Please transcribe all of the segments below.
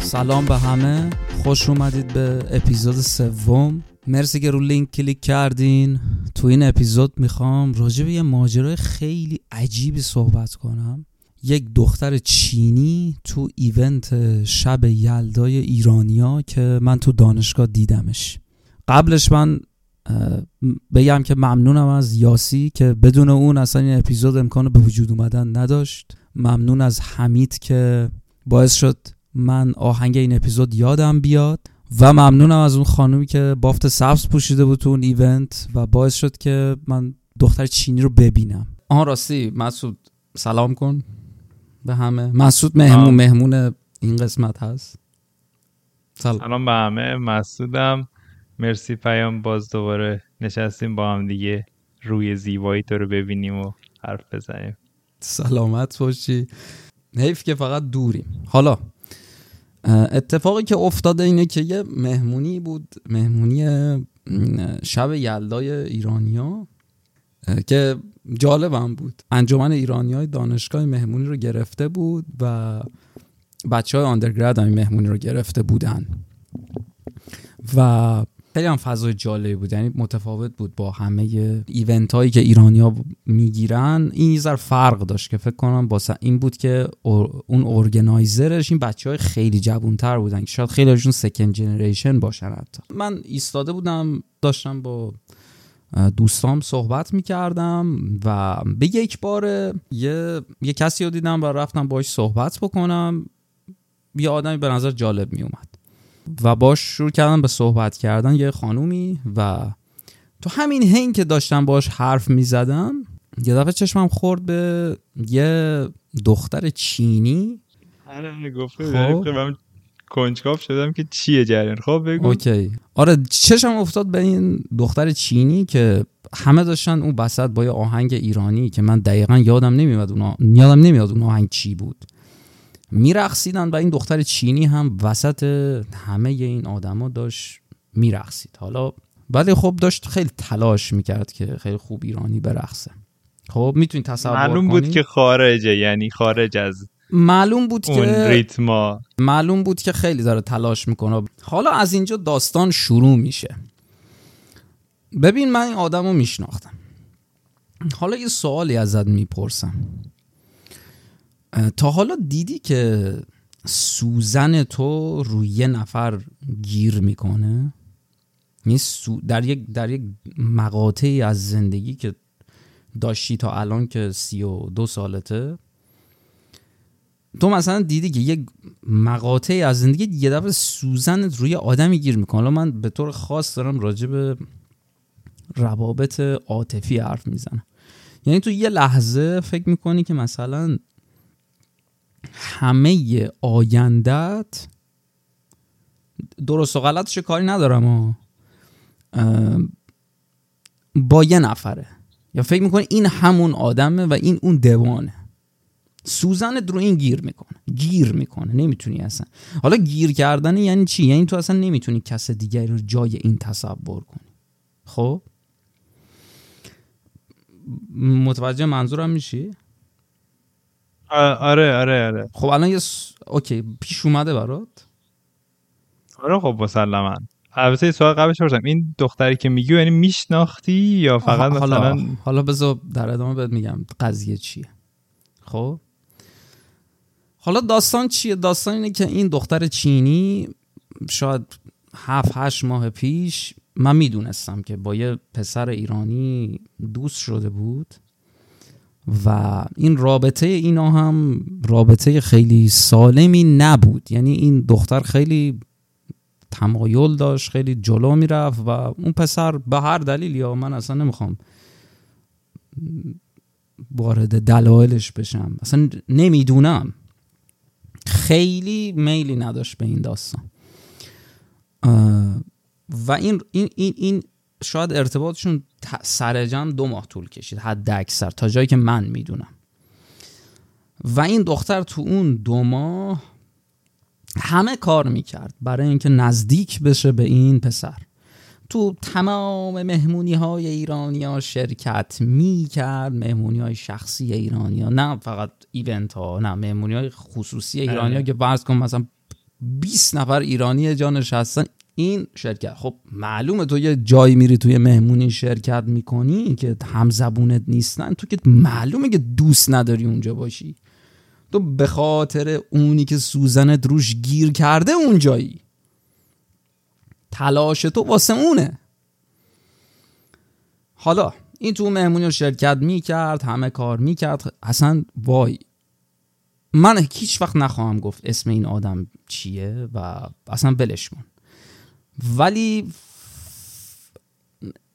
سلام به همه. خوش اومدید به اپیزود سوم. مرسی که رو لینک کلیک کردین. تو این اپیزود می‌خوام راجع به یه ماجرای خیلی عجیبی صحبت کنم. یک دختر چینی تو ایونت شب یلدای ایرانیا که من تو دانشگاه دیدمش. قبلش من بگم که ممنونم از یاسی که بدون اون اصلا این اپیزود امکان به وجود اومدن نداشت. ممنون از حمید که باعث شد من آهنگ این اپیزود یادم بیاد. و ممنونم از اون خانومی که بافت سبز پوشیده بود تو اون ایونت و باعث شد که من دختر چینی رو ببینم. آن راستی مسعود سلام کن به همه. مسعود مهمون مهمون این قسمت هست. سلام, سلام به همه. مسعودم. مرسی پیام باز دوباره نشستیم با هم دیگه. روی زیبایی تو رو ببینیم و حرف بزنیم. سلامت باشی. حیف که فقط دوریم. حالا اتفاقی که افتاده اینه که یه مهمونی بود مهمونی شب یلدای ایرانیا که جالبم بود. انجمن ایرانی های دانشگاه مهمونی رو گرفته بود و بچه های آندرگراد هم مهمونی رو گرفته بودن. و خیلی هم فضای جالبی بود. یعنی متفاوت بود با همه ایونت هایی که ایرانیا می‌گیرن. این یه فرق داشت که فکر کنم با این بود که اون ارگنایزرش این بچه های خیلی جوانتر بودن که شاید خیلی هاشون سکند جنریشن باشن حتی. من ایستاده بودم داشتم با دوستام صحبت می‌کردم و به یک بار یه, یه کسی رو دیدم و رفتم باش صحبت بکنم. یه آدمی به نظر جالب میومد و باش شروع کردم به صحبت کردن یه خانومی و تو همین هین که داشتم باش حرف می‌زدم یه دفعه چشمم خورد به یه دختر چینی. آره گفته خب. کنجکاف شدم که چیه جریان؟ خب بگو. اوکی. آره چشم افتاد به این دختر چینی که همه داشتن اون بسط با یه آهنگ ایرانی که من دقیقا یادم نمیاد اون یادم نمیاد اون آهنگ چی بود. میرقصیدن و این دختر چینی هم وسط همه این آدما داشت میرقصید. حالا ولی خب داشت خیلی تلاش می‌کرد که خیلی خوب ایرانی برقصه. خب می‌تونید تصور معلوم بود که خارجه یعنی خارج از معلوم بود که ریتما معلوم بود که خیلی داره تلاش می‌کنه. حالا از اینجا داستان شروع میشه. ببین من این آدم رو میشناختم. حالا یه سوالی ازت می‌پرسم. تا حالا دیدی که سوزن تو روی نفر گیر می‌کنه؟ یعنی در یک در یک مقاطعی از زندگی که داشتی تا الان که سی و دو سالته تو مثلا دیدی که یک مقاطعی از زندگی یه دفعه سوزنت روی آدمی گیر می‌کنه. من به طور خاص دارم راجع به روابط عاطفی حرف می‌زنم. یعنی تو یه لحظه فکر می‌کنی که مثلا همه آیندت درست و غلطش کاری ندارم و با یه نفره. یا فکر می‌کنی این همون آدمه و این اون دوانه. سوزن رو این گیر می‌کنه. گیر می‌کنه. نمی‌تونی اصلا. حالا گیر کردن یعنی چی؟ یعنی تو اصلا نمی‌تونی کس دیگری رو جای این تصور کنی. خب؟ متوجه منظورم میشی؟ آره آره آره. خب الان یه اوکی پیش اومده برات؟ آره خب مسلما. البته سوال قبلش پرسم این دختری که میگی یعنی میشناختی یا فقط حالا مثلا حالا بذار در ادامه بهت میگم قضیه چیه. خب؟ حالا داستان چیه؟ داستان اینه که این دختر چینی شاید هفت هشت ماه پیش من می‌دونستم که با یه پسر ایرانی دوست شده بود. و این رابطه اینا هم رابطه خیلی سالمی نبود. یعنی این دختر خیلی تمایل داشت خیلی جلو می‌رفت و اون پسر به هر دلیل یا من اصلا نمی‌خوام وارد دلایلش بشم اصلا نمی‌دونم. خیلی میلی نداشت به این داستان. و این این این, این شاید ارتباطشون سر دو ماه طول کشید حد اکثر تا جایی که من می‌دونم. و این دختر تو اون دو ماه همه کار می‌کرد برای اینکه نزدیک بشه به این پسر. تو تمام مهمونی های ایرانی ها شرکت می کرد مهمونی های شخصی ایرانی ها نه فقط ایونت ها نه مهمونی های خصوصی ایرانی ها که فرض کن مثلا 20 نفر ایرانی جا نشستن این شرکت. خب معلومه تو یه جایی میری توی مهمونی شرکت می‌کنی که هم زبونت نیستن تو که معلومه که دوست نداری اونجا باشی. تو به خاطر اونی که سوزنت روش گیر کرده اونجایی. تلاش تو واسه اونه. حالا این تو مهمونی رو شرکت می‌کرد همه کار می‌کرد. اصلا وای. من هیچ وقت نخواهم گفت اسم این آدم چیه و اصلا بلش ولی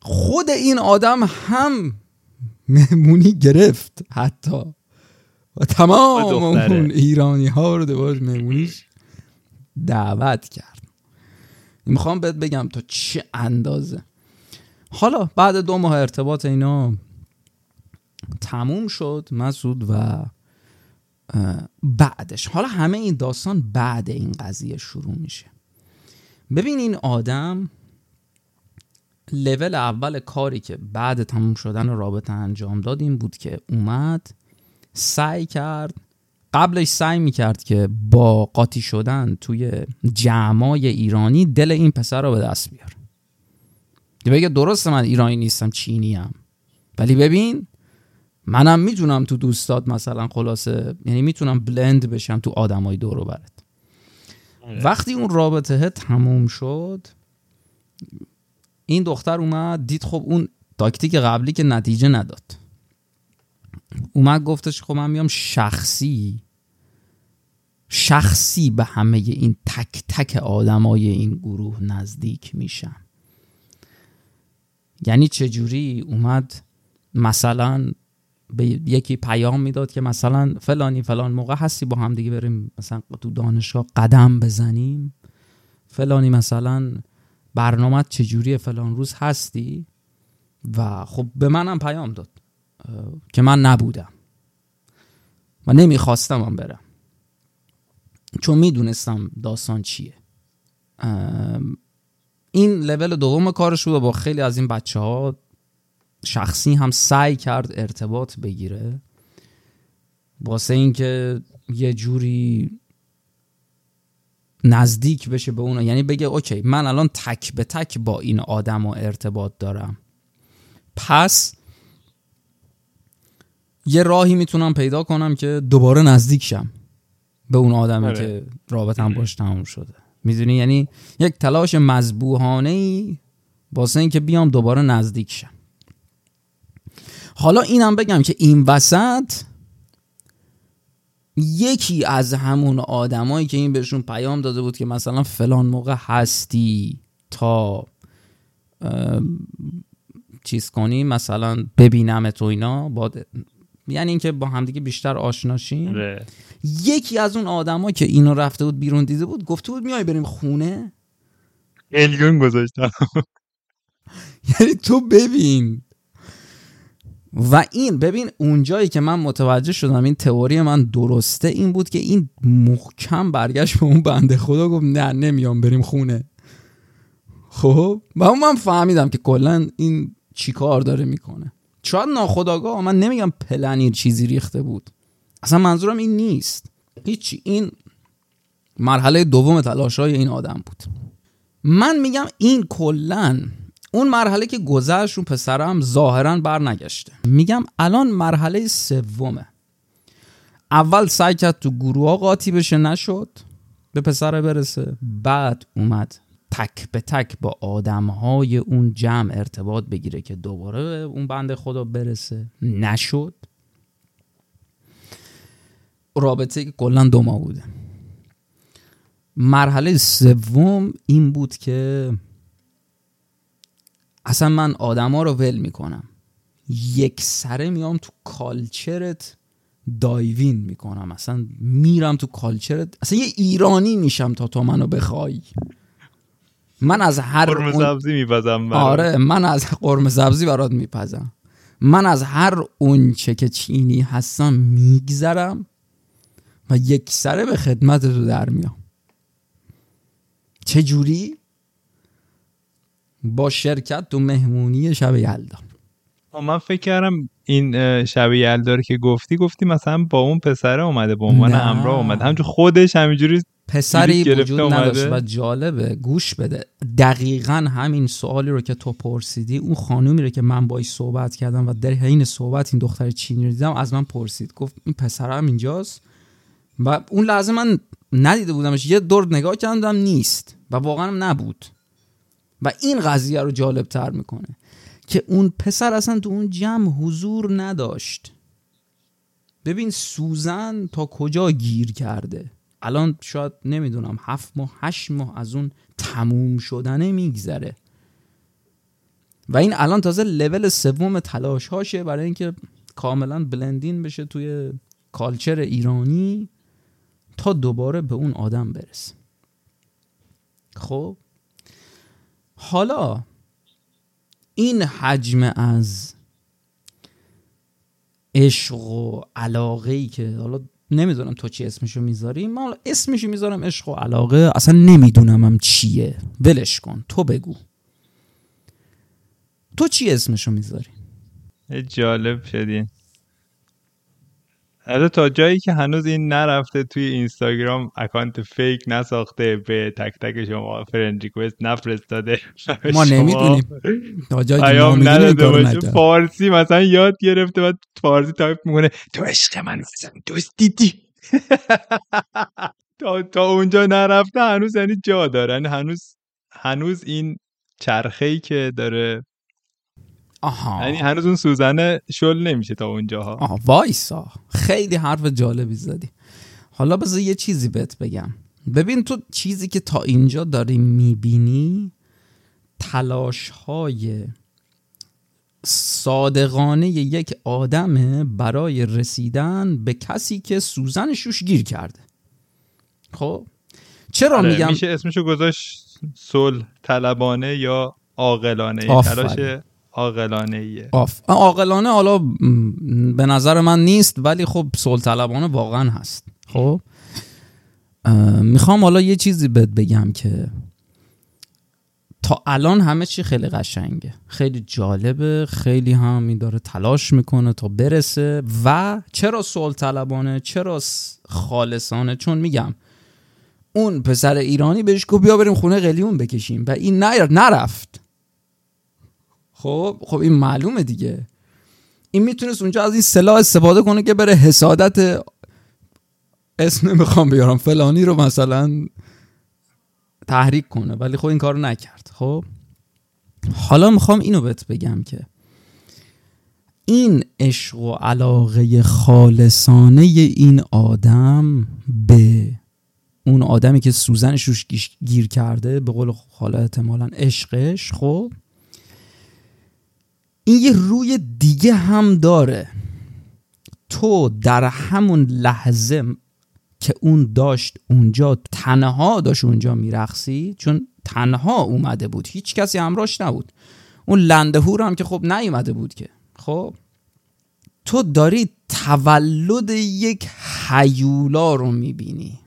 خود این آدم هم مهمونی گرفت حتی. و تمام اون ایرانی ها رو دوباره مهمونیش دعوت کرد. می‌خوام بهت بگم تا چه اندازه. حالا بعد دو ماه ارتباط اینا تموم شد مسعود و بعدش. حالا همه این داستان بعد این قضیه شروع میشه. ببین این آدم لول اول کاری که بعد تموم شدن رابطه انجام داد این بود که اومد سعی کرد قبلش سعی می‌کرد که با قاطی شدن توی جمعای ایرانی دل این پسر رو به دست بیاره بگه درسته من ایرانی نیستم چینی هم. ولی ببین منم می‌تونم تو دوستات مثلا خلاصه یعنی می‌تونم بلند بشم تو آدمای دورو برد. وقتی اون رابطه تموم شد این دختر اومد دید خب اون تاکتیک قبلی که نتیجه نداد. اومد گفتش خب من میام شخصی شخصی به همه این تک تک آدمای این گروه نزدیک میشم. یعنی چجوری اومد مثلا به یکی پیام می‌داد که مثلا فلانی فلان موقع هستی با هم دیگه بریم مثلا تو دانشگاه قدم بزنیم. فلانی مثلا برنامه چجوری فلان روز هستی؟ و خب به منم پیام داد که من نبودم و نمی‌خواستم هم برم. چون می‌دونستم داستان چیه. این لول دوم کارش بود با خیلی از این بچه ها شخصی هم سعی کرد ارتباط بگیره. واسه اینکه یه جوری نزدیک بشه به اون یعنی بگه اوکی من الان تک به تک با این آدم و ارتباط دارم. پس یه راهی می‌تونم پیدا کنم که دوباره نزدیک شم به اون آدمی آره. که رابطم باش تموم شده. می‌دونی؟ یعنی یک تلاش مذبوحانه ای واسه اینکه بیام دوباره نزدیک شم. حالا اینم بگم که این وسط یکی از همون آدمایی که این بهشون پیام داده بود که مثلا فلان موقع هستی تا چیز کنی مثلا ببینم تو اینا با یعنی اینکه با همدیگه بیشتر آشناشیم ره. یکی از اون آدما که اینو رفته بود بیرون دیده بود گفته بود میای بریم خونه؟ الیون گذاشتم. یعنی تو ببین. و این ببین اونجایی که من متوجه شدم این تئوری من درسته این بود که این محکم برگشت به اون بنده خدا گفت نه نمیام بریم خونه. خب؟ و اون من فهمیدم که کلا این چیکار داره می‌کنه. شاید ناخداگاه من نمیگم پلنیر چیزی ریخته بود. اصلا منظورم این نیست. هیچی این مرحله دوم تلاش های این آدم بود. من میگم این کلا اون مرحله که گذشت رو پسرم ظاهرا بر نگشته. میگم الان مرحله سومه. اول سعی کرد تو گروه قاطی بشه نشد به پسر برسه. بعد اومد تک به تک با آدم های اون جمع ارتباط بگیره که دوباره به اون بند خدا برسه. نشد. رابطه که کلا دو ماه بوده. مرحله سوم این بود که اصلا من آدما رو ول می‌کنم. یک سره میام تو کالچرت دایوین می‌کنم. اصلا میرم تو کالچرت اصلا یه ایرانی میشم تا تو منو بخوای. من از هر قرم سبزی میپزم آره من از قرم سبزی برات میپزم. من از هر اونچه که چینی هستم میگذرم و یک سره به خدمت تو در میام. چه جوری با شرکت تو مهمونی شب یلدا. من فکر کردم این شب یلدا که گفتی گفتی مثلا با اون پسره اومده به عنوان همراه اومده. همچون خودش همینجوری پسری وجود نداشت و جالبه. گوش بده. دقیقا همین سوالی رو که تو پرسیدی اون خانومی رو که من باش صحبت کردم و در حین صحبت این دختر چینی رو دیدم از من پرسید. گفت این پسر هم اینجاست؟ و اون لحظه من ندیده بودمش. یه دور نگاه کردم نیست. و واقعا نبود. و این قضیه رو جالب تر می‌کنه که اون پسر اصلا تو اون جمع حضور نداشت. ببین سوزن تا کجا گیر کرده؟ الان شاید نمی‌دونم هفت ماه هشت ماه از اون تموم شدنه میگذره. و این الان تازه لول سوم تلاش هاشه برای اینکه کاملا بلندین بشه توی کالچر ایرانی تا دوباره به اون آدم برسه. خب؟ حالا این حجم از عشق و علاقه ای که حالا نمی‌دونم تو چی اسمشو می‌ذاری من اسمشو می‌ذارم عشق و علاقه اصلا نمیدونمم چیه. ولش کن تو بگو. تو چی اسمشو می‌ذاری؟ جالب شدین. حالا تا جایی که هنوز این نرفته توی اینستاگرام اکانت فیک نساخته به تک تک شما فرند ریکوست نفرستاده. ما نمی‌دونیم. تا جایی که فارسی مثلا یاد گرفته و فارسی تایپ می‌کنه. تو عشق منو دزدیدی. تا, تا اونجا نرفته هنوز یعنی جا دارن یعنی هنوز هنوز این چرخه ای که داره آها. یعنی هنوز اون سوزنه شل نمیشه تا اونجاها. آها وایسا. خیلی حرف جالبی زدی. حالا بذار یه چیزی بهت بگم. ببین تو چیزی که تا اینجا داری می‌بینی تلاش های صادقانه یک آدمه برای رسیدن به کسی که سوزنشوش گیر کرده. خب؟ چرا آره، میگم؟ میشه اسمشو گذاشت سل طلبانه یا عاقلانه؟ تلاش عاقلانه ایه عاقلانه حالا به نظر من نیست ولی خب سلطلبانه واقعا هست. خب؟ می‌خوام حالا یه چیزی بهت بگم که تا الان همه چی خیلی قشنگه. خیلی جالبه خیلی هم داره تلاش می‌کنه تا برسه. و چرا سول طلبانه چرا خالصانه؟ چون میگم اون پسر ایرانی بهش گفت بیا بریم خونه قلیون بکشیم و این نرفت. خب خب این معلومه دیگه. این می‌تونست اونجا از این سلاح استفاده کنه که بره حسادت اسم نمی‌خوام بیارم فلانی رو مثلا تحریک کنه ولی خب این کارو نکرد. خب؟ حالا می‌خوام اینو بهت بگم که این عشق و علاقه خالصانه این آدم به اون آدمی که سوزنش روش گیر کرده به قول حالا احتمالا عشقش خب؟ این یه روی دیگه هم داره. تو در همون لحظه که اون داشت اونجا تنها داشت اونجا میرقصی چون تنها اومده بود. هیچ کسی همراش نبود. اون لندهور هم که خب نیومده بود که. خب؟ تو داری تولد یک حیولا رو می‌بینی.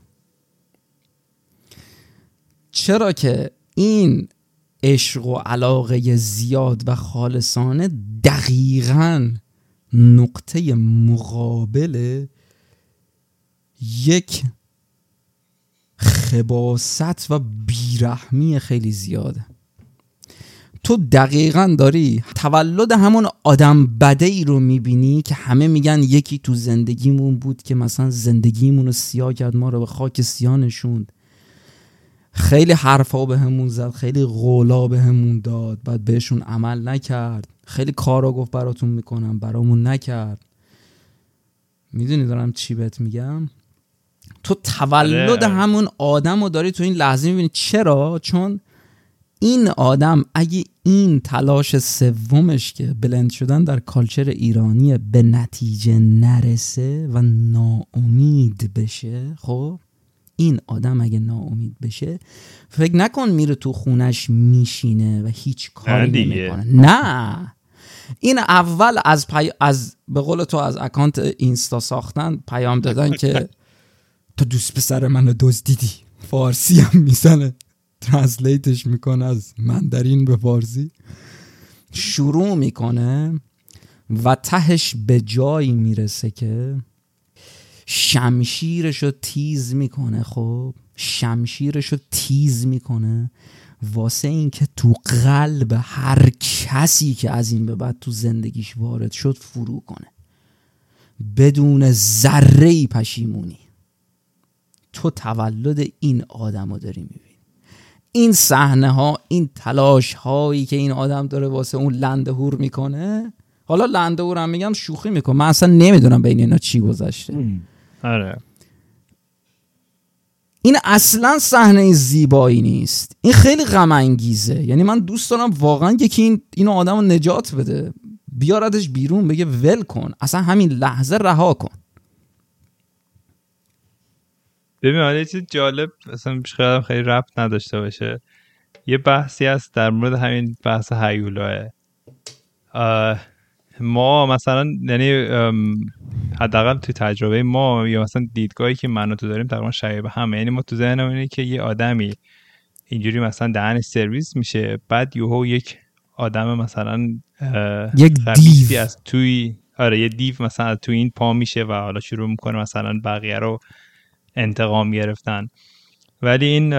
چرا که این عشق و علاقه زیاد و خالصانه دقیقا نقطه مقابل یک خباست و بیرحمی خیلی زیاده تو دقیقا داری تولد همون آدم بده ای رو می‌بینی که همه میگن یکی تو زندگیمون بود که مثلا زندگیمون رو سیاه کرد ما رو به خاک سیاه نشوند. خیلی حرفا به همون زد خیلی غولا به همون داد بعد بهشون عمل نکرد. خیلی کارا گفت براتون می‌کنم برامون نکرد. می‌دونی دارم چی بهت میگم؟ تو تولد آره. همون آدم رو داری تو این لحظه می‌بینی. چرا؟ چون این آدم اگه این تلاش سومش که بلند شدن در کالچر ایرانی به نتیجه نرسه و ناامید بشه خب؟ این آدم اگه ناامید بشه فکر نکن میره تو خونش میشینه و هیچ کاری نمی‌کنه. نه. این اول از پی... از به قول تو از اکانت اینستا ساختن پیام دادن که تو دوست پسر منو دزدیدی. فارسی هم می‌زنه. translate ش می‌کنه از Mandarin به فارسی. شروع می‌کنه و تهش به جایی می‌رسه که شمشیرش رو تیز می‌کنه خب؟ شمشیرش رو تیز می‌کنه واسه اینکه تو قلب هر کسی که از این به بعد تو زندگیش وارد شد فرو کنه. بدون ذره پشیمونی. تو تولد این آدم رو داری می‌بینی. این صحنه ها این تلاش هایی که این آدم داره واسه اون لنده هور می‌کنه حالا لنده هور هم میگم شوخی می‌کنه. من اصلا نمی‌دونم بین اینا چی گذشته. آره. این اصلا صحنه زیبایی نیست. این خیلی غم انگیزه یعنی من دوست دارم واقعا یکی این اینو آدم رو نجات بده. بیاردش بیرون بگه ول کن. اصلا همین لحظه رها کن. ببین حالا چیز جالب اصلا خیلی خیلی ربط نداشته باشه. یه بحثی هست در مورد همین بحث هیولاه ما مثلا یعنی حداقل تو تجربه ما یا مثلا دیدگاهی که من تو داریم تقریبا شبیه همه. یعنی ما تو ذهنمون اینه که یه آدمی اینجوری مثلا دهن سرویس میشه بعد یوهو یک آدم مثلا یک دیو. از توی آره یه دیو مثلا توی این پا میشه و حالا شروع می‌کنه مثلا بقیه رو انتقام گرفتن. ولی این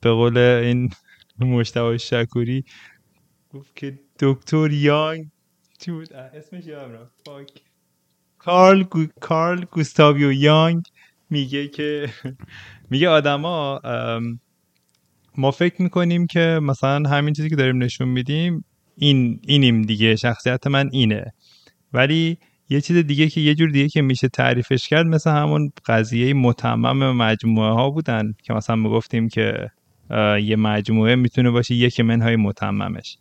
به قول این مشتبه شکوری گفت که دکتر یانگ چی بود اسمش یادم کارل گو... کارل گوستاویو یانگ میگه که میگه آدما ما فکر می‌کنیم که مثلا همین چیزی که داریم نشون میدیم این اینیم دیگه. شخصیت من اینه. ولی یه چیز دیگه که یه جور دیگه که میشه تعریفش کرد مثل همون قضیه متمم مجموعه ها بودن که مثلا می‌گفتیم که یه مجموعه می‌تونه باشه یک منهای متممش.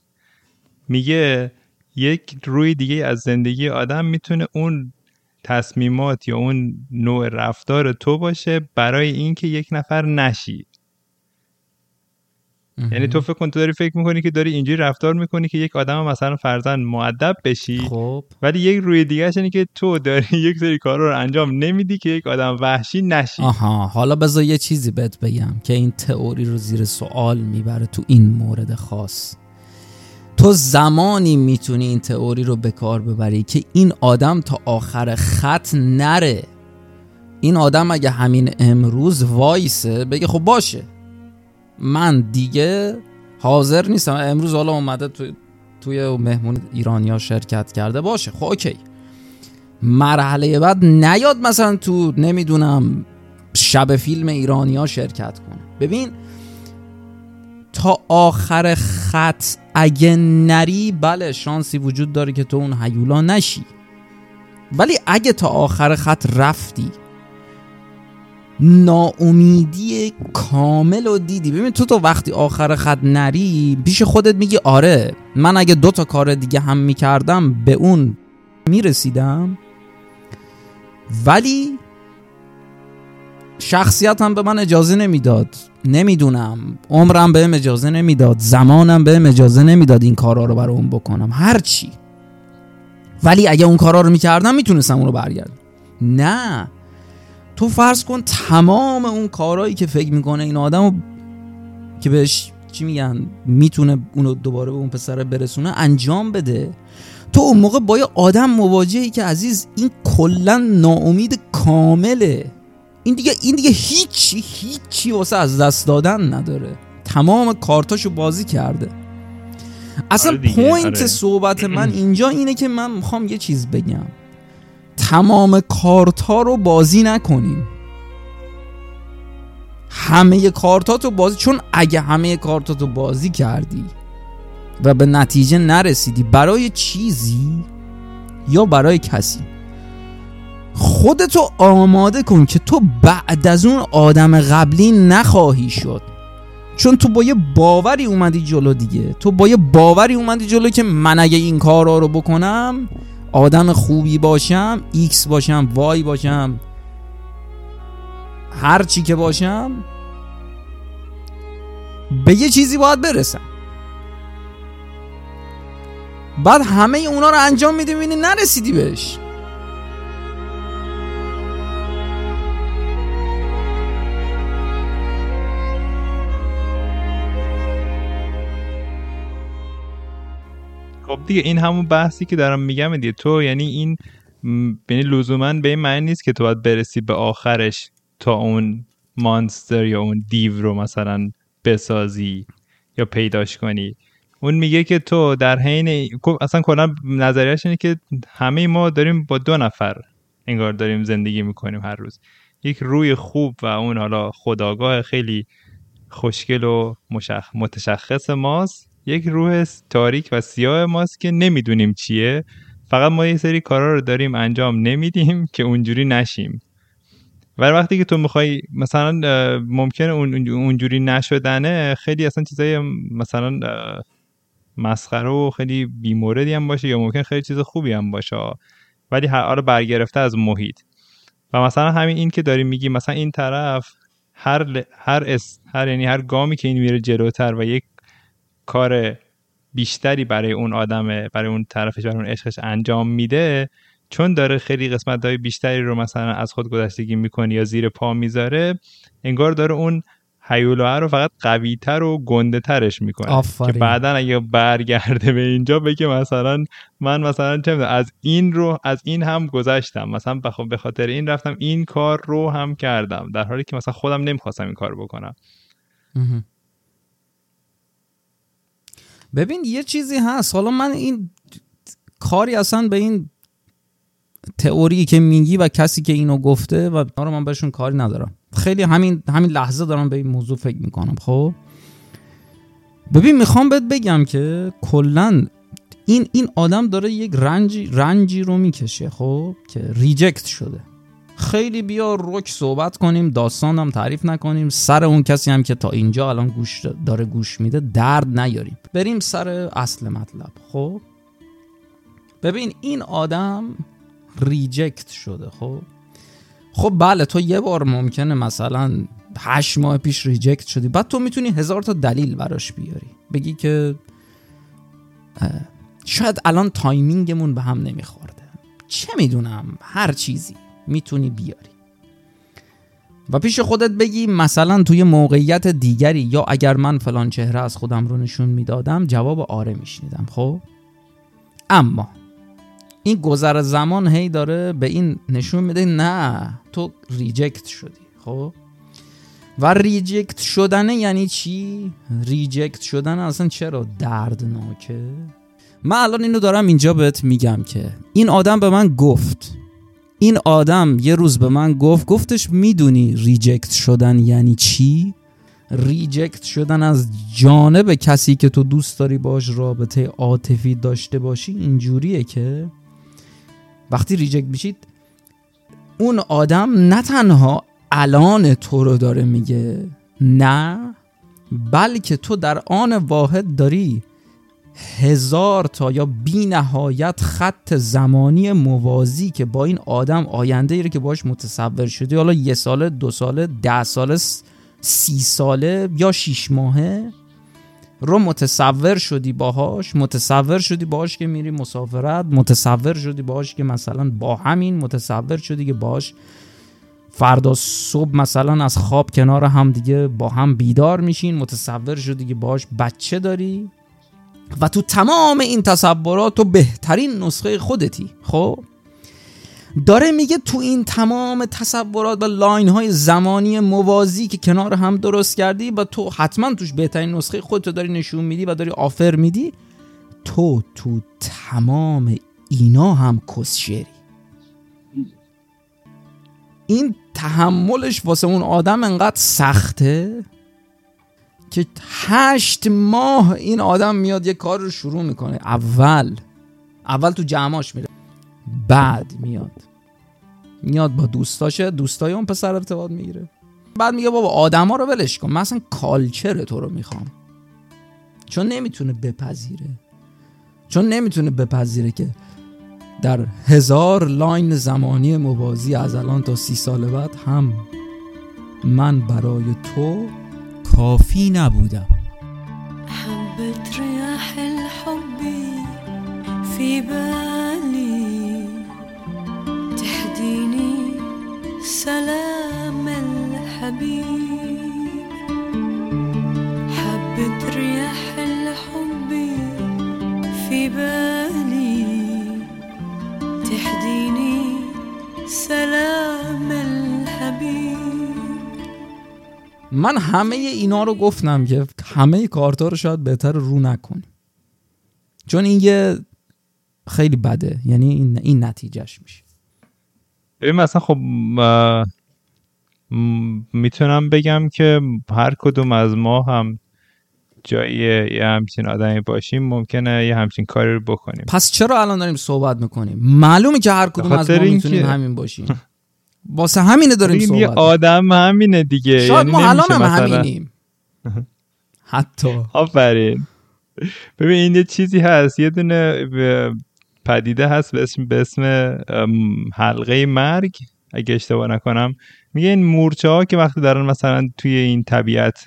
میگه یک روی دیگه از زندگی آدم می‌تونه اون تصمیمات یا اون نوع رفتار تو باشه برای اینکه یک نفر نشی. یعنی تو فکر کن تو داری فکر می‌کنی که داری اینجوری رفتار می‌کنی که یک آدم مثلا فرزن معدب بشی خب. ولی یک روی دیگه اینه که تو داری یک سری کارا رو انجام نمیدی که یک آدم وحشی نشی. آها. حالا بذار یه چیزی بهت بگم که این تئوری رو زیر سوال می‌بره تو این مورد خاص. تو زمانی می‌تونی این تئوری رو به کار ببری که این آدم تا آخر خط نره. این آدم اگه همین امروز وایسه بگه خب باشه. من دیگه حاضر نیستم. امروز حالا اومده توی توی مهمون ایرانیا شرکت کرده باشه. خب اوکی. مرحله بعد نیاد مثلا تو نمی‌دونم شب فیلم ایرانیا شرکت کنه. ببین تا آخر خط. اگه نری بله شانسی وجود داره که تو اون هیولا نشی. ولی اگه تا آخر خط رفتی ناامیدی کامل و دیدی. ببین تو تا وقتی آخر خط نری پیش خودت میگی آره من اگه دو تا کار دیگه هم می‌کردم به اون می‌رسیدم. ولی شخصیتم به من اجازه نمی‌داد. نمی‌دونم. عمرم بهم اجازه نمی‌داد. زمانم بهم اجازه نمی‌داد این کارا رو برای اون بکنم. هرچی ولی اگه اون کارا رو می‌کردم می‌تونستم اون رو برگردم نه. تو فرض کن تمام اون کارهایی که فکر می‌کنه این آدم که بهش چی میگن می‌تونه اونو دوباره به اون پسر برسونه انجام بده. تو اون موقع با یه آدم مواجهی که عزیز این کلا ناامید کامله. این دیگه این دیگه هیچی هیچی واسه از دست دادن نداره. تمام کارتاشو بازی کرده. اصلا آره point آره. صحبت من اینجا اینه که من می‌خوام یه چیز بگم. تمام کارتا رو بازی نکنیم. همه کارتاتو بازی چون اگه همه کارتاتو بازی کردی و به نتیجه نرسیدی برای چیزی یا برای کسی؟ خودتو آماده کن که تو بعد از اون آدم قبلی نخواهی شد. چون تو با یه باوری اومدی جلو دیگه. تو با یه باوری اومدی جلو که من اگه این کارا رو بکنم آدم خوبی باشم X باشم Y باشم هر چی که باشم به یه چیزی باید برسم. بعد همه اونا رو انجام میدی می‌بینی نرسیدی بهش. خب دیگه این همون بحثی که دارم میگم دیگه. تو یعنی این یعنی لزوما به این معنی نیست که تو باید برسی به آخرش تا اون مانستر یا اون دیو رو مثلا بسازی یا پیداش کنی. اون میگه که تو در حین خب اصلا کلا نظریش اینه که همه ما داریم با دو نفر انگار داریم زندگی می‌کنیم هر روز. یک روی خوب و اون حالا خداگاه خیلی خوشگل و مشخ... متشخص ماست. یک روح تاریک و سیاه ماست که نمی‌دونیم چیه. فقط ما یه سری کارا رو داریم انجام نمیدیم که اونجوری نشیم. و وقتی که تو می‌خوای مثلا ممکنه اون اونجوری نشدنه خیلی اصلا چیزای مثلا مسخره و خیلی بیموردی هم باشه یا ممکن خیلی چیز خوبی هم باشه. ولی هر برگرفته از محیط. و مثلا همین این که داری میگی مثلا این طرف هر هر اس هر یعنی هر گامی که این میره جلوتر و یک کار بیشتری برای اون آدمه برای اون طرفش برای اون عشقش انجام میده چون داره خیلی قسمت های بیشتری رو مثلا از خود گذشتگی می‌کنه یا زیر پا می‌ذاره انگار داره اون هیولوه رو فقط قوی تر و گنده ترش می‌کنه. که بعدا اگه برگرده به اینجا بگه مثلا من مثلا چه از این رو از این هم گذشتم. مثلا به خاطر این رفتم این کار رو هم کردم در حالی که مثلا خودم نمی‌خواستم این کار بکنم. ببین یه چیزی هست. حالا من این کاری اصلا به این تئوری که میگی و کسی که اینو گفته و رو من بهشون کاری ندارم. خیلی همین همین لحظه دارم به این موضوع فکر می‌کنم. خب؟ ببین می‌خوام بهت بگم که کلا این این آدم داره یک رنجی رنجی رو می‌کشه خب؟ که ریجکت شده. خیلی بیا رک صحبت کنیم داستانم تعریف نکنیم. سر اون کسی هم که تا اینجا الان گوش داره گوش میده درد نیاریم. بریم سر اصل مطلب. خب؟ ببین این آدم reject شده خب؟ خب بله تو یه بار ممکنه مثلا هشت ماه پیش reject شدی. بعد تو می‌تونی هزار تا دلیل براش بیاری. بگی که شاید الان timing مون به هم نمیخورده. چه می‌دونم هر چیزی. می‌تونی بیاری و پیش خودت بگی مثلا توی موقعیت دیگری یا اگر من فلان چهره از خودم رو نشون می‌دادم جواب آره میشنیدم خب اما این گذر زمان هی داره به این نشون میده نه تو reject شدی خب و reject شدن یعنی چی؟ reject شدن اصلا چرا دردناکه؟ من الان اینو دارم اینجا بهت میگم که این آدم به من گفت این آدم یه روز به من گفت گفتش می‌دونی reject شدن یعنی چی؟ reject شدن از جانب کسی که تو دوست داری باش رابطه عاطفی داشته باشی اینجوریه که وقتی ریجکت میشید اون آدم نه تنها الان تو رو داره میگه نه بلکه تو در آن واحد داری هزار تا یا بی نهایت خط زمانی موازی که با این آدم آینده ای که باش متصور شدی حالا یه ساله دو ساله ده ساله سی ساله یا شیش ماهه رو متصور شدی باهاش متصور شدی باهاش که میری مسافرت متصور شدی باهاش که مثلا با همین متصور شدی که باهاش فردا صبح مثلا از خواب کنار هم دیگه با هم بیدار میشین متصور شدی که باهاش بچه داری. و تو تمام این تصورات تو بهترین نسخه خودتی خب؟ داره میگه تو این تمام تصورات و لاین های زمانی موازی که کنار هم درست کردی و تو حتما توش بهترین نسخه خودتو داری نشون میدی و داری آفر میدی تو تو تمام اینا هم کسشری این تحملش واسه اون آدم انقدر سخته؟ که هشت ماه این آدم میاد یه کار رو شروع می‌کنه. اول. اول تو جمعاش میره. بعد میاد. میاد با دوستاشه. دوستای اون پسر ارتباط می‌گیره. بعد میگه بابا آدما رو ولش کن. من اصلا culture تو رو می‌خوام. چون نمی‌تونه بپذیره. چون نمی‌تونه بپذیره که در هزار line زمانی موازی از الان تا سی سال بعد هم من برای تو کافی نبودم حبت ریاح الحبی فی بالي تهديني سلام الحبيب حبت رياح الحب في بالي تهديني سلام من همه اینا رو گفتم که همه کارتا رو شاید بهتر رو نکنیم چون این یه خیلی بده. یعنی این, این نتیجهش میشه. ببین مثلا خب می‌تونم بگم که هر کدوم از ما هم جای یه همچین آدمی باشیم ممکنه یه همچین کاری رو بکنیم. پس چرا الان داریم صحبت می‌کنیم؟ معلومه که هر کدوم از ما می‌تونیم همین باشیم. واسه همینه داریم ببین، صحبت یه. آدم همینه دیگه. شاید یعنی ما الان هم مثلا- همینیم. حتی. آفرین. ببین این یه چیزی هست. یه دونه ب- پدیده هست به اسم, به اسم حلقه مرگ. اگه اشتباه نکنم. میگه این مورچه ها که وقتی دارن مثلا توی این طبیعت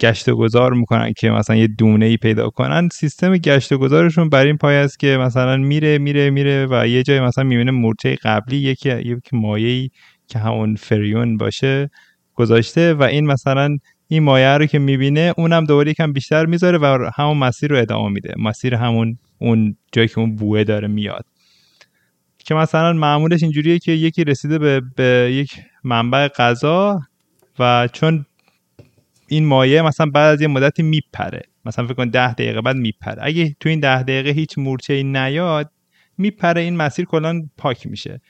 گشت و گذار می‌کنن که مثلا یه دونه ای پیدا کنن. سیستم گشت و گذارشون بر این پای است که مثلا میره میره میره و یه جای مثلا می‌بینه مورچه قبلی یکی یک مایه که همون فریون باشه گذاشته و این مثلا این مایه رو که می‌بینه اونم دوباره یکم بیشتر می‌ذاره و همون مسیر رو ادامه میده. مسیر همون اون جایی که اون بوه داره میاد. که مثلا معمولش اینجوریه که یکی رسیده به, به یک منبع غذا و چون این مایه مثلا بعد از یه مدتی میپره. مثلا فکر کن ده دقیقه بعد میپره. اگه تو این ده دقیقه هیچ مورچه ای نیاد میپره. این مسیر کلا پاک میشه.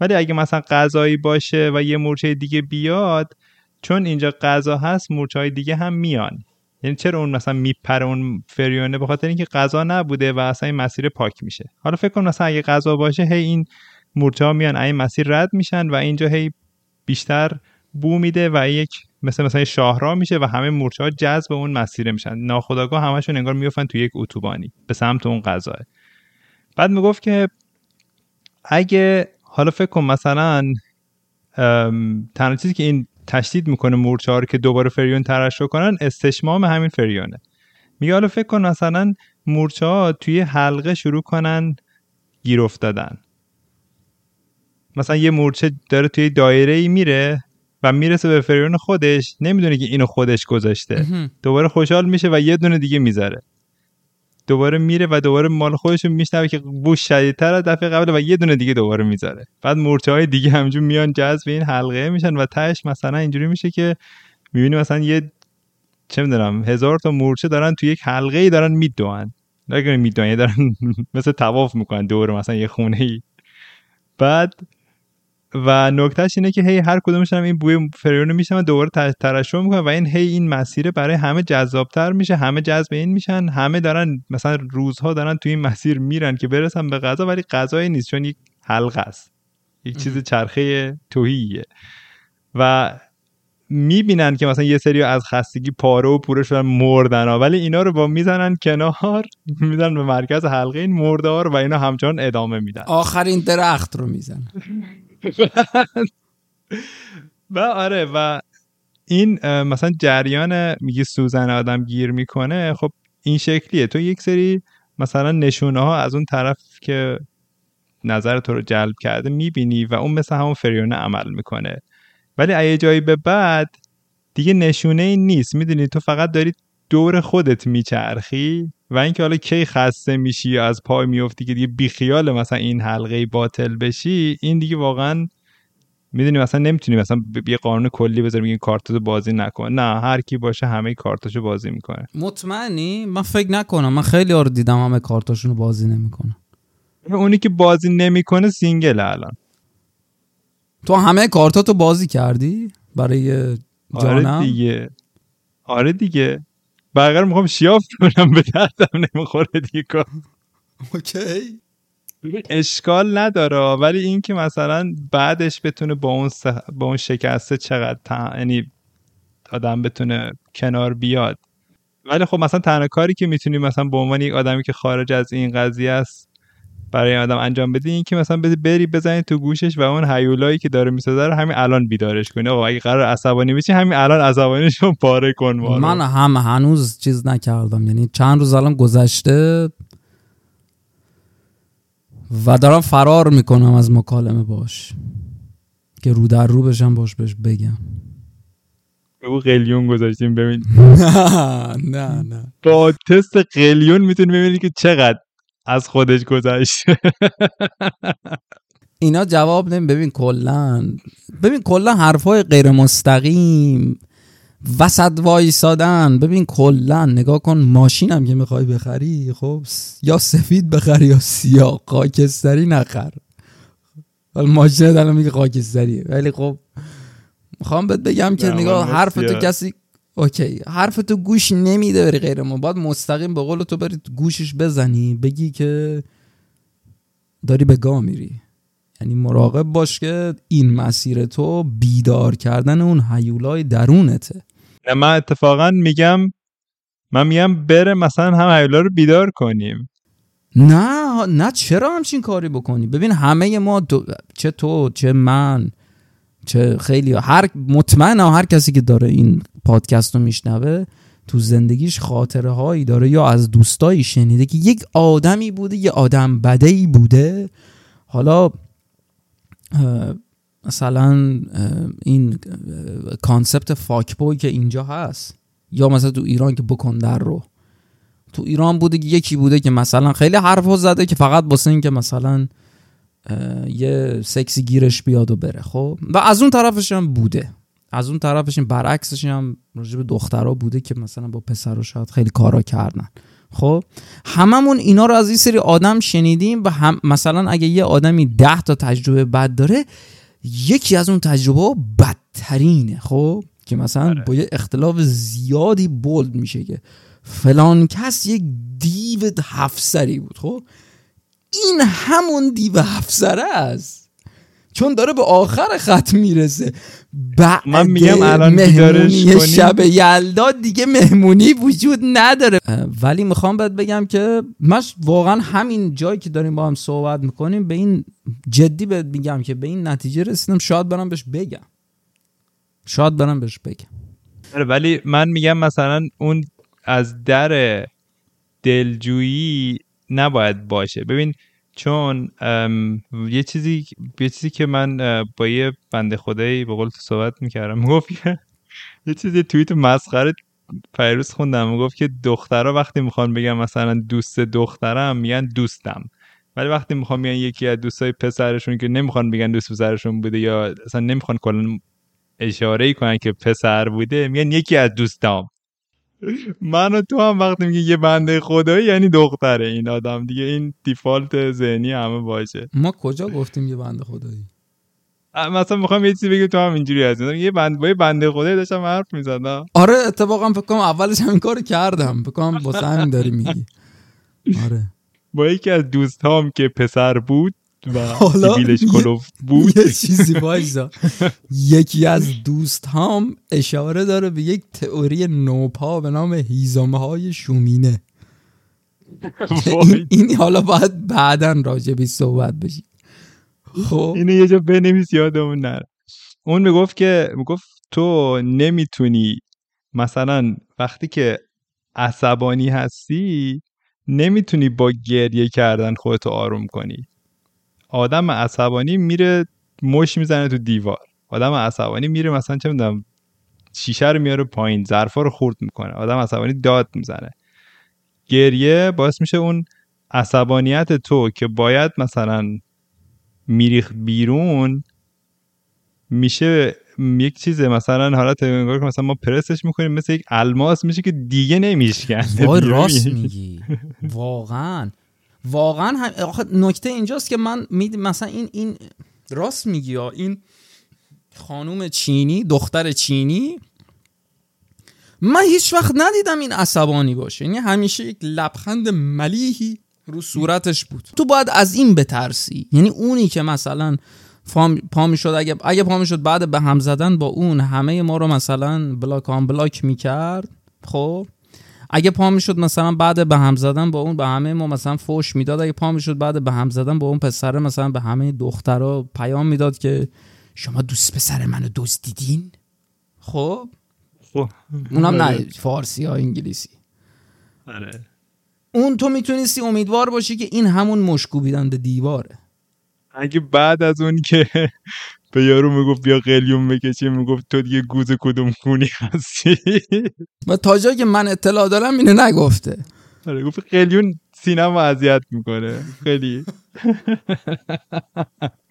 ولی اگه مثلا غذایی باشه و یه مورچه دیگه بیاد چون اینجا غذا هست مورچه های دیگه هم میان. یعنی چرا اون مثلا میپره اون فریونه به خاطر اینکه غذا نبوده و اصلا این مسیر پاک میشه. حالا فکر کن مثلا اگه غذا باشه هی این مورچه ها میان این مسیر رد میشن و اینجا هی بیشتر بو میده و یک مثل مثلا شاهراه میشه و همه مورچه ها جذب اون مسیر میشن. ناخداگاه همشون انگار میفتن تو یک اتوبانی به سمت اون غذاه بعد می‌گفت که اگه حالا فکر کن مثلا تنها چیزی که این تشدید می‌کنه مورچه ها رو که دوباره فریون ترشح کنن استشمام همین فریونه. میگه حالا فکر کن مثلا مورچه ها توی حلقه شروع کنن گیر افتادن. مثلا یه مورچه داره توی دایره ای میره و می‌رسه به فریون خودش نمی‌دونه که اینو خودش گذاشته. دوباره خوشحال میشه و یه دونه دیگه می‌ذاره. دوباره میره و دوباره مال خودش میشنوه که بوش شدیدتر از دفعه قبل و یه دونه دیگه دوباره می‌ذاره. بعد مورچه های دیگه همجور میان جذب این حلقه میشن و تهش مثلا اینجوری میشه که می‌بینی مثلا یه چه می‌دونم هزار تا مورچه دارن توی یک حلقه ای دارن میدوان. نگه میدوان دارن مثل تواف می‌کنن دور مثلا یه خونه ای بعد و نکتهش اینه که هی هر کدومشون هم این بوی فریون رو میشن و دوباره ترشح می‌کنن و این هی این مسیره برای همه جذابتر میشه همه جذب این میشن همه دارن مثلا روزها دارن توی این مسیر میرن که برسن به غذا ولی غذایی نیست چون یک حلقه است. یک چیز چرخه توهیه. و می‌بینن که مثلا یه سری از خستگی پاره و پوره شدن مردن ها. ولی اینا رو با می‌زنن کنار می‌زنن به مرکز حلقه این مرده ها رو و اینا همچنان ادامه میدن. آخرین درخت رو می‌زنه و آره و این مثلا جریان میگه سوزن آدم گیر می‌کنه خب این شکلیه. تو یک سری مثلا نشونه ها از اون طرف که نظر تو رو جلب کرده می‌بینی و اون مثل همون فریونه عمل می‌کنه. ولی اگه جایی به بعد دیگه نشونه ای نیست. می‌دونی تو فقط داری دور خودت میچرخی. و اینکه حالا کی خسته میشی یا از پای میفتی که دیگه بیخیال مثلا این حلقه باطل بشی این دیگه واقعا می‌دونی مثلا نمی‌تونی مثلا یه قانون کلی بذاری میگی کارتاتو بازی نکن نه هر کی باشه همه کارتاشو بازی می‌کنه. مطمئنی؟ من فکر نکنم. من خیلی رو دیدم همه کارتاشون رو بازی نمی‌کنن اونی که بازی نمی‌کنه single الان. تو همه کارتاتو بازی کردی؟ برای آره جانم؟ دیگه. آره دیگه. رو می‌خوام شیاف کنم به دردم نمی‌خوره دیگه. okay. اشکال نداره ولی این که مثلا بعدش بتونه با اون, سه- با اون شکسته چقدر تا- یعنی آدم بتونه کنار بیاد. ولی خب مثلا تنها کاری که می‌تونی مثلا به عنوان یک آدمی که خارج از این قضیه است برای آدم انجام بدی این که مثلا بری- بری بزنی تو گوشش و اون هیولایی که داره می‌سازه رو همین الان بیدارش کنی. آقا اگه قرار عصبانی بشی همین الان عصبانیش رو پاره کن ما رو. من هم هنوز چیز نکردم. یعنی چند روز الان گذشته و دارم فرار می‌کنم از مکالمه باش. که رو در رو بشم باش بهش بگم. او قلیون گذاشتیم ببین. نه نه نه. با تست قلیون می‌تونی ببینی که چقدر از خودش گذشت. اینا جواب نمی ببین کلا ببین کلا حرفای غیر مستقیم وسط وایسادن. ببین کلا نگاه کن ماشین هم که می‌خوای بخری خب یا سفید بخری یا سیاه خاکستری نخر. ولی ماشین الان میگه خاکستریه ولی خب می‌خوام بهت بگم که نگاه حرف تو. کسی اوکی. حرف تو گوش نمیده بری غیر ما. باید مستقیم به قول تو بری گوشش بزنی بگی که داری به گاه میری. یعنی مراقب باش که این مسیر تو بیدار کردن اون هیولای درونته. نه من اتفاقا میگم من میگم بره مثلا هم هیولا رو بیدار کنیم. نه نه چرا همچین کاری بکنی؟ ببین همه ما دو- چه تو چه من چه خیلی هر مطمئنم هر کسی که داره این پادکست رو میشنوه تو زندگیش خاطره هایی داره یا از دوستایی شنیده که یک آدمی بوده یه آدم بده ای بوده. حالا مثلا این concept fuck boy که اینجا هست یا مثلا تو ایران که بکن در رو. تو ایران بوده یکی بوده که مثلا خیلی حرف زده که فقط واسه این که مثلا یه سکسی گیرش بیاد و بره خب؟ و از اون طرفش هم بوده. از اون طرفش هم برعکسش هم راجع به دخترها بوده که مثلا با پسر شاید خیلی کارا کردن. خب؟ هممون اینا رو از این سری آدم شنیدیم و هم مثلا اگه یه آدمی ده تا تجربه بد داره یکی از اون تجربه بدترینه خب؟ که مثلا آره. با یه اختلاف زیادی بولد میشه که فلان کس یک دیو هفسری بود خب؟ این همون دیو هفسره است. چون داره به آخر خط می‌رسه. بعد من میگم الان مهمونی. شب یلدا دیگه مهمونی وجود نداره. ولی می‌خوام بهت بگم که من واقعا همین جایی که داریم با هم صحبت می‌کنیم به این جدی بهت میگم که به این نتیجه رسیدم شاید برم بهش بگم. شاید برم بهش بگم. آره، ولی من میگم مثلا اون از در دلجویی نباید باشه. ببین چون یه چیزی یه چیزی که من با یه بنده خدایی به قول تو صحبت می‌کردم. که یه چیزی توییت مسخره پیروز خوندم. می‌گفت که دخترها وقتی می‌خوان بگم مثلا دوست دخترم میگن دوستم. ولی وقتی می‌خوان میگن یکی از دوستای پسرشون که نمی‌خوان بگن دوست پسرشون بوده یا اصلا نمی‌خوان کلا اشاره ای کنن که پسر بوده میگن یکی از دوستام. من و تو هم وقتی میگه یه بنده خدایی یعنی دختره این آدم دیگه. این دیفالت ذهنی همه باشه. ما کجا گفتیم یه بنده خدایی؟ مثلا می‌خوام یه چیزی بگم تو هم اینجوری هستی یه بند با یه بنده خدایی داشتم حرف می‌زدم. آره اتفاقا فکر کنم اولش همین کارو کردم. فکر کنم واسه همین داری میگی. آره. با یکی از دوستام که پسر بود و حالا سیبیلش یه- کلفت بود. یه چیزی وایسا. یکی از دوست هم اشاره داره به یک تئوری نوپا به نام هیزمه های شومینه این, این حالا باید بعدا راجع به صحبت بشی خب. اینو یه جا بنویس یادمون نره. اون می‌گفت که می‌گفت تو نمی‌تونی مثلا وقتی که عصبانی هستی نمی‌تونی با گریه کردن خودتو آروم کنی. آدم عصبانی میره مش می‌زنه تو دیوار. آدم عصبانی میره مثلا چه می‌دونم شیشه رو میاره پایین ظرفا رو خورد می‌کنه. آدم عصبانی داد می‌زنه. گریه باعث میشه اون عصبانیت تو که باید مثلا میریخت بیرون میشه یک چیز مثلا حالت انگار که مثلا ما پرسش می‌کنیم مثل یک الماس میشه که دیگه نمیشکنه. وای. راست میگی. واقعا. واقعا هم... آخه نکته اینجاست که من می... مثلا این این راست میگی یا این خانوم چینی دختر چینی من هیچ وقت ندیدم این عصبانی باشه. یعنی همیشه یک لبخند ملیحی رو صورتش بود. تو باید از این بترسی. یعنی اونی که مثلا پا می‌شد اگه اگه پا می‌شد بعد به هم زدن با اون همه ما رو مثلا بلاک آن بلاک می‌کرد. خب؟ اگه پا می‌شد مثلا بعد به هم زدن با اون به همه ما مثلا فوش می‌داد. اگه پا می‌شد بعد به هم زدن با اون پسره مثلا به همه دخترها پیام می‌داد که شما دوست پسر منو دزدیدین؟ خب؟ خب. اونم نه فارسی ها انگلیسی. آره. اون تو می‌تونستی امیدوار باشی که این همون مشکوبیدن به دیواره. اگه بعد از اون که به یارو می‌گفت بیا قلیون بکشی می‌گفت تو دیگه گوز کدوم خونی هستی؟ و تا جایی که من اطلاع دارم اینو نگفته. آره گفت قلیون سینما اذیت می‌کنه. خیلی.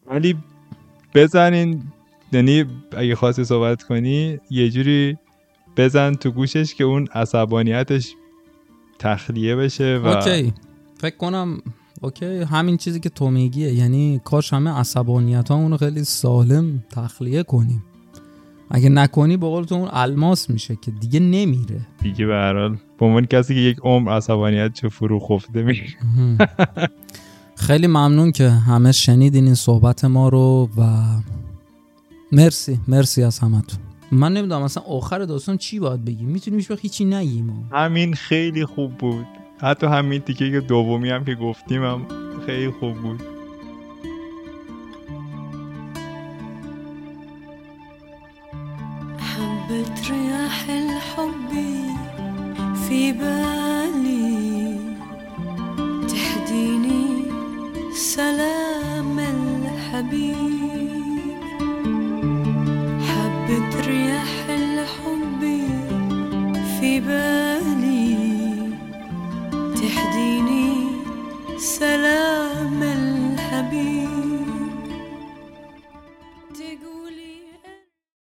ولی بزنین یعنی اگه خواستی صحبت کنی یه جوری بزن تو گوشش که اون عصبانیتش تخلیه بشه و اوکی. فکر کنم اوکی همین چیزی که تو میگیه یعنی کاش همه عصبانیت رو خیلی سالم تخلیه کنیم. اگه نکنی قول تو اون الماس میشه که دیگه نمیره. دیگه به هر حال به عنوان کسی که یک عمر عصبانیت چه فرو خفته میشه خیلی ممنون که همه شنیدین این صحبت ما رو و مرسی مرسی از همتون. من نمی‌دونم مثلا آخر داستان چی باید بگیم؟ می‌تونیم هیچ وقت هیچی نگیم. همین خیلی خوب بود. حتی همین تیکه که دومی هم که گفتیم هم خیلی خوب بود. حبة رياح الحب في بالي. سلام الحبيب.